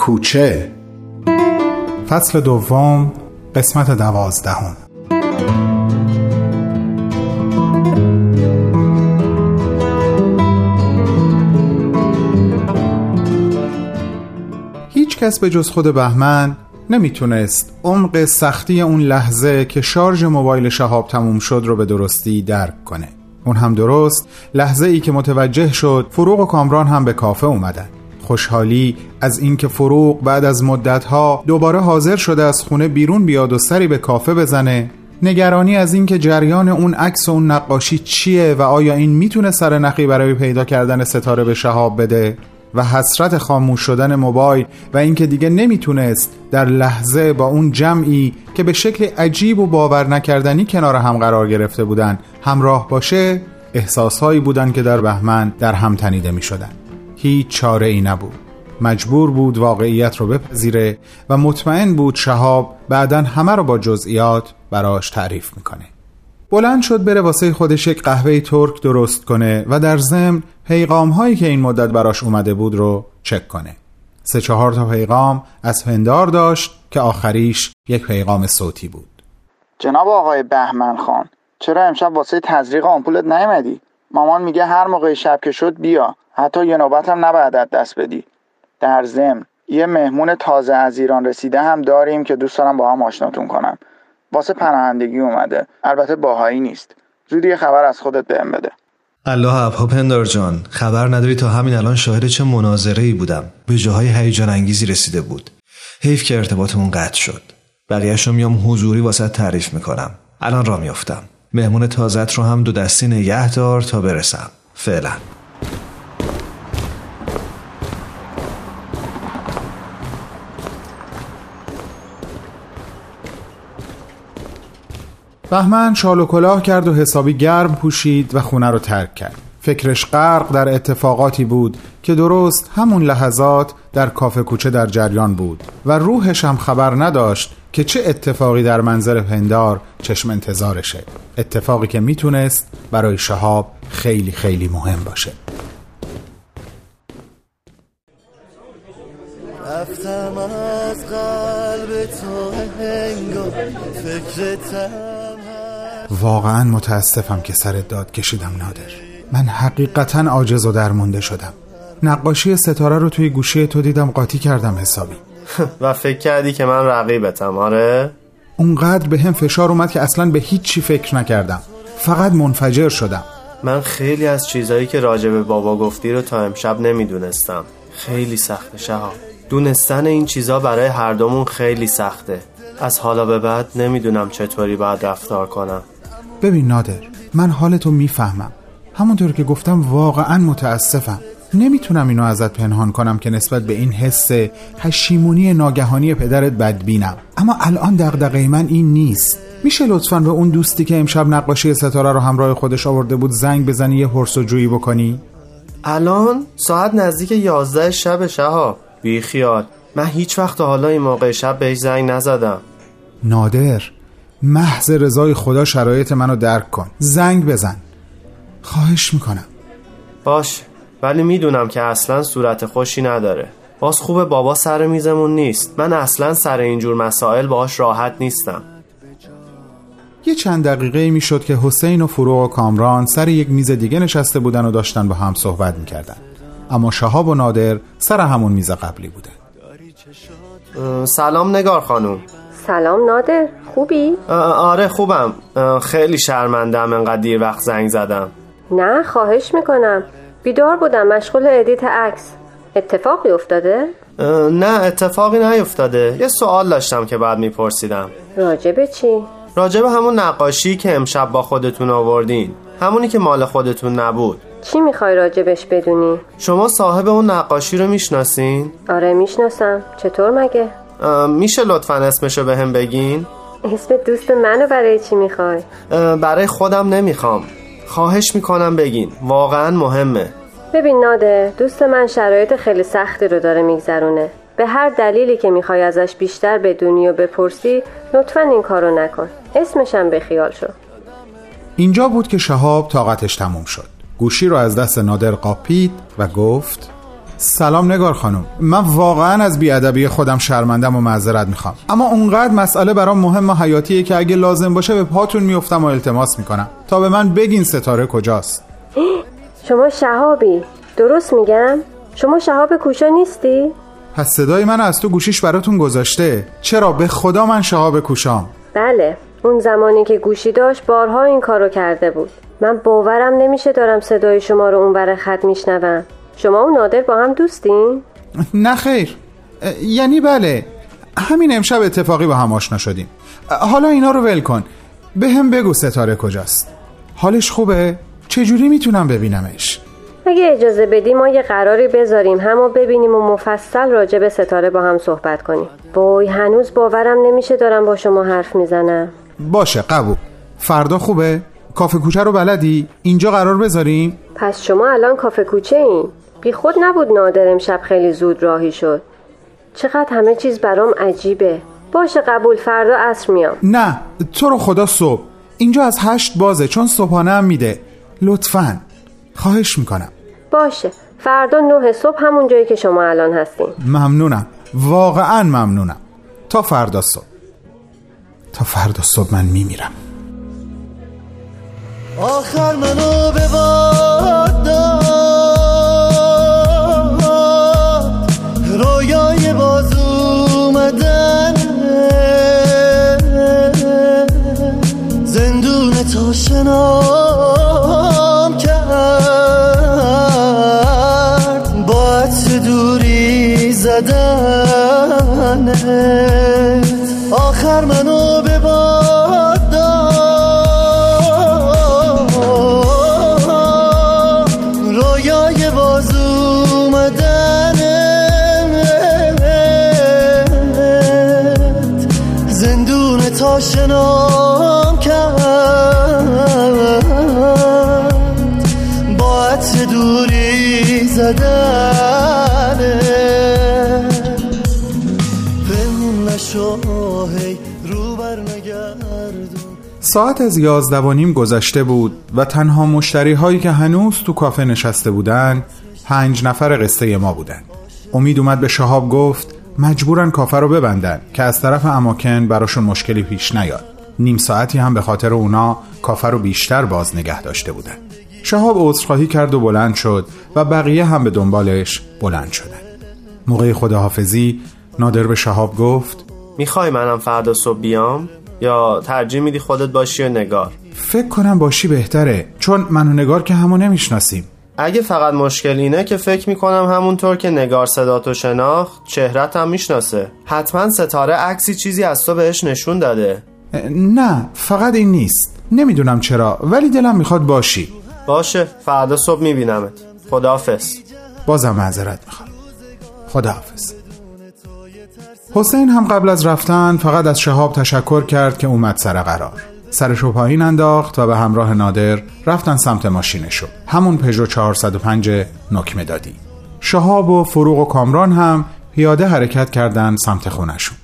کوچه. فصل دوم قسمت دوازدهم. هیچ کس به جز خود بهمن نمی‌تونست عمق سختی اون لحظه که شارژ موبایل شهاب تموم شد رو به درستی درک کنه. اون هم درست لحظه ای که متوجه شد فروغ و کامران هم به کافه اومدن. خوشحالی از اینکه فروغ بعد از مدتها دوباره حاضر شده از خونه بیرون بیاد و سری به کافه بزنه نگرانی از اینکه جریان اون عکس و اون نقاشی چیه و آیا این می‌تونه سر نخی برای پیدا کردن ستاره به شهاب بده و حسرت خاموش شدن موبایل و اینکه دیگه نمی‌تونست در لحظه با اون جمعی که به شکل عجیب و باور نکردنی کنار هم قرار گرفته بودن همراه باشه احساسهایی بودن که در بهمن در هم تنیده می شدن. هیچ چاره ای نبود. مجبور بود واقعیت رو بپذیره و مطمئن بود شهاب بعدا همه رو با جزئیات براش تعریف می‌کنه. بلند شد بره واسه خودش یک قهوه ترک درست کنه و در ضمن پیغام هایی که این مدت براش اومده بود رو چک کنه. سه چهار تا پیغام از هندار داشت که آخریش یک پیغام صوتی بود. جناب آقای بهمن خان چرا امشب واسه تزریق آمپولت نیومدی؟ مامان میگه هر موقع شب که شد بیا. حتی یه نوبت هم نباید دست بدی. در ضمن یه مهمون تازه از ایران رسیده هم داریم که دوست دارم با هم آشناتون کنم. واسه پناهندگی اومده. البته باهایی نیست. زودی یه خبر از خودت بهم بده. الله ابها پندار جان. خبر نداری تا همین الان شاهد چه مناظره ای بودم. به جاهای هیجان انگیزی رسیده بود. حیف که ارتباطمون قطع شد. بقیهش رو میام حضوری واسه تعریف می‌کنم. الان را میافتم. مهمون تازت رو هم دو دستی نگه دار تا برسم. فعلا. بهمن شال و کلاه کرد و حسابی گرم پوشید و خونه رو ترک کرد. فکرش غرق در اتفاقاتی بود که درست همون لحظات در کافه کوچه در جریان بود و روحش هم خبر نداشت که چه اتفاقی در منظر پندار چشم انتظارشه. اتفاقی که می‌تونست برای شهاب خیلی خیلی مهم باشه. رفتم از قلب تو فکرتم واقعا متاسفم که سرت داد کشیدم نادر. من حقیقتا عاجز و درمونده شدم. نقاشی ستاره رو توی گوشی تو دیدم قاطی کردم حسابی. و فکر کردی که من رقیبتم. آره؟ اونقدر به هم فشار اومد که اصلا به هیچ چی فکر نکردم. فقط منفجر شدم. من خیلی از چیزهایی که راجع به بابا گفتی رو تا امشب نمی‌دونستم. خیلی سخته شها دونستن این چیزا برای هر دومون خیلی سخته. از حالا به بعد نمی‌دونم چطوری باید رفتار کنم. ببین نادر من حالتو می‌فهمم. همونطور که گفتم واقعا متاسفم. نمی‌تونم اینو ازت پنهان کنم که نسبت به این حس پشیمونی ناگهانی پدرت بدبینم. اما الان دغدغه من این نیست. میشه لطفا به اون دوستی که امشب نقاشی ستاره رو همراه خودش آورده بود زنگ بزنی یه حرس و جویی بکنی؟ الان ساعت نزدیک یازده شب شها بی خیال. من هیچ وقت حالا این موقع شب بهش زنگ نزدم. نادر محض رضای خدا شرایط منو درک کن. زنگ بزن. خواهش می‌کنم. باش ولی می‌دونم که اصلا صورت خوشی نداره. باز خوب بابا سر میزمون نیست. من اصلا سر اینجور مسائل باهاش راحت نیستم. یه چند دقیقه می‌شد که حسین و فروغ و کامران سر یک میز دیگه نشسته بودن و داشتن با هم صحبت می‌کردن. اما شهاب و نادر سر همون میز قبلی بودن. سلام نگار خانوم سلام نادر. خوبی؟ آره خوبم. خیلی شرمندم انقدر دیر وقت زنگ زدم. نه خواهش می‌کنم. بیدار بودم مشغول ادیت عکس اتفاقی افتاده؟ نه اتفاقی نیفتاده یه سوال داشتم که بعد میپرسیدم راجبه چی؟ راجبه همون نقاشی که امشب با خودتون آوردین همونی که مال خودتون نبود چی می‌خوای راجبش بدونی؟ شما صاحب اون نقاشی رو می‌شناسین؟ آره می‌شناسم چطور مگه؟ میشه لطفا اسمشو به هم بگین؟ اسم دوست منو برای چی می‌خوای؟ برای خودم نمی‌خوام خواهش می‌کنم بگین. واقعا مهمه. ببین ناده دوست من شرایط خیلی سختی رو داره میگذرونه. به هر دلیلی که می‌خوای ازش بیشتر بدونی و بپرسی لطفا این کارو نکن. اسمشم به خیال شو. اینجا بود که شهاب طاقتش تموم شد. گوشی رو از دست نادر قاپید و گفت سلام نگار خانم. من واقعا از بیادبی خودم شرمندم و معذرت می‌خوام. اما اونقدر مسئله برام مهم و حیاتیه که اگه لازم باشه به پاتون میفتم و التماس می‌کنم. تا به من بگین ستاره کجاست. شما شهابی. درست میگم؟ شما شهاب کوشا نیستی؟ پس صدای من از تو گوشیش براتون گذاشته. چرا به خدا من شهاب کوشام؟ بله. اون زمانی که گوشی داشت بارها این کارو کرده بود. من باورم نمیشه دارم صدای شما رو اون خط میشنوم. شما و نادر با هم دوستین؟ نه خیر یعنی بله همین امشب اتفاقی با هم آشنا شدیم حالا اینا رو ول کن به هم بگو ستاره کجاست حالش خوبه؟ چجوری می‌تونم ببینمش؟ اگه اجازه بدی ما یه قراری بذاریم همو ببینیم و مفصل راجع به ستاره با هم صحبت کنیم وای هنوز باورم نمیشه دارم با شما حرف می‌زنم باشه قبول فردا خوبه؟ کافه کوچه رو بلدی؟ اینجا قرار بذاریم؟ پس شما الان کافه کوچه این بی خود نبود نادر امشب خیلی زود راهی شد. چقدر همه چیز برام عجیبه. باشه قبول فردا عصر میام. نه تو رو خدا صبح. اینجا از هشت بازه چون صبحانه هم میده. لطفا. خواهش می‌کنم. باشه. فردا نه صبح همون جایی که شما الان هستین. ممنونم. واقعا ممنونم. تا فردا صبح. تا فردا صبح من میمیرم. آخر منو به شنام کرد. با دوری زدن ساعت از یازده و نیم گذشته بود و تنها مشتری هایی که هنوز تو کافه نشسته بودن پنج نفر قصه ما بودن. امید اومد به شهاب گفت مجبورن کافه رو ببندن که از طرف اماکن براشون مشکلی پیش نیاد. نیم ساعتی هم به خاطر اونا کافه رو بیشتر باز نگه داشته بودن. شهاب عذرخواهی کرد و بلند شد و بقیه هم به دنبالش بلند شدن. موقع خداحافظی نادر به شهاب گفت می‌خوای منم فردا صبح بیام؟ یا ترجیح میدی خودت باشی و نگار؟ فکر کنم باشی بهتره چون من و نگار که همو نمی‌شناسیم. اگه فقط مشکل اینه که فکر می‌کنم همونطور که نگار صداتو شناخت چهرت هم می‌شناسه. حتما ستاره عکسی چیزی از تو بهش نشون داده. نه فقط این نیست. نمی‌دونم چرا ولی دلم می‌خواد باشی. باشه فردا صبح میبینمت. خداحافظ. بازم معذرت می‌خوام. خداحافظ. حسین هم قبل از رفتن فقط از شهاب تشکر کرد که اومد سر قرار. سرشو پایین انداخت و به همراه نادر رفتن سمت ماشینشو همون پژو 405 نکمه دادی شهاب و فروغ و کامران هم پیاده حرکت کردن سمت خونشون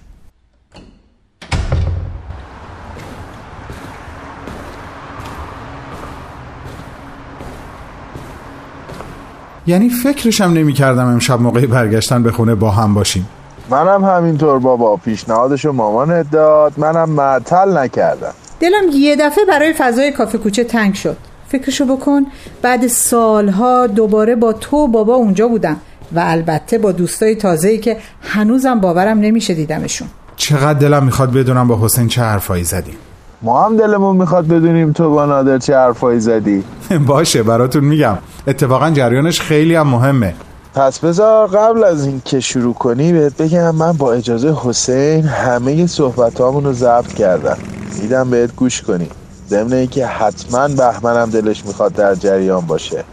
یعنی فکرشم نمی کردم امشب موقعی برگشتن به خونه با هم باشیم. منم همینطور بابا. پیشنهادشو مامانت داد. منم معطل نکردم. دلم یه دفعه برای فضای کافه کوچه تنگ شد. فکرشو بکن بعد سالها دوباره با تو بابا اونجا بودم و البته با دوستای تازه‌ای که هنوزم باورم نمیشه دیدمشون. چقدر دلم می‌خواد بدونم با حسین چه حرفایی زدیم ما هم دلمون می‌خواد بدونیم تو با نادر چه حرفایی زدی. باشه براتون میگم. اتفاقا جریانش خیلی هم مهمه. پس بذار قبل از این که شروع کنی بهت بگم من با اجازه حسین همه صحبت رو ضبط کردم. میدم بهت گوش کنی. ضمن اینکه حتما بهمنم دلش می‌خواد در جریان باشه.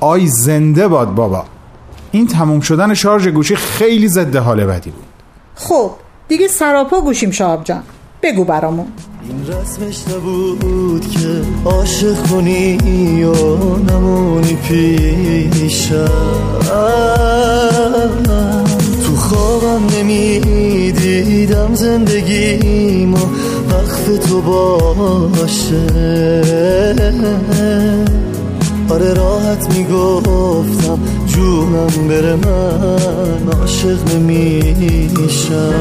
آی زنده باد بابا. این تموم شدن شارژ گوشی خیلی ضد حال بدی بود. خب دیگه سراپا گوشیم شاب جان. بگو برامون. این رسمش نبود که عاشق کنی و نمونی پیشم. تو خوابم نمی‌دیدم زندگیم و وقف تو باشه. آره راحت می‌گفتم جونم بره من عاشق نمیشم.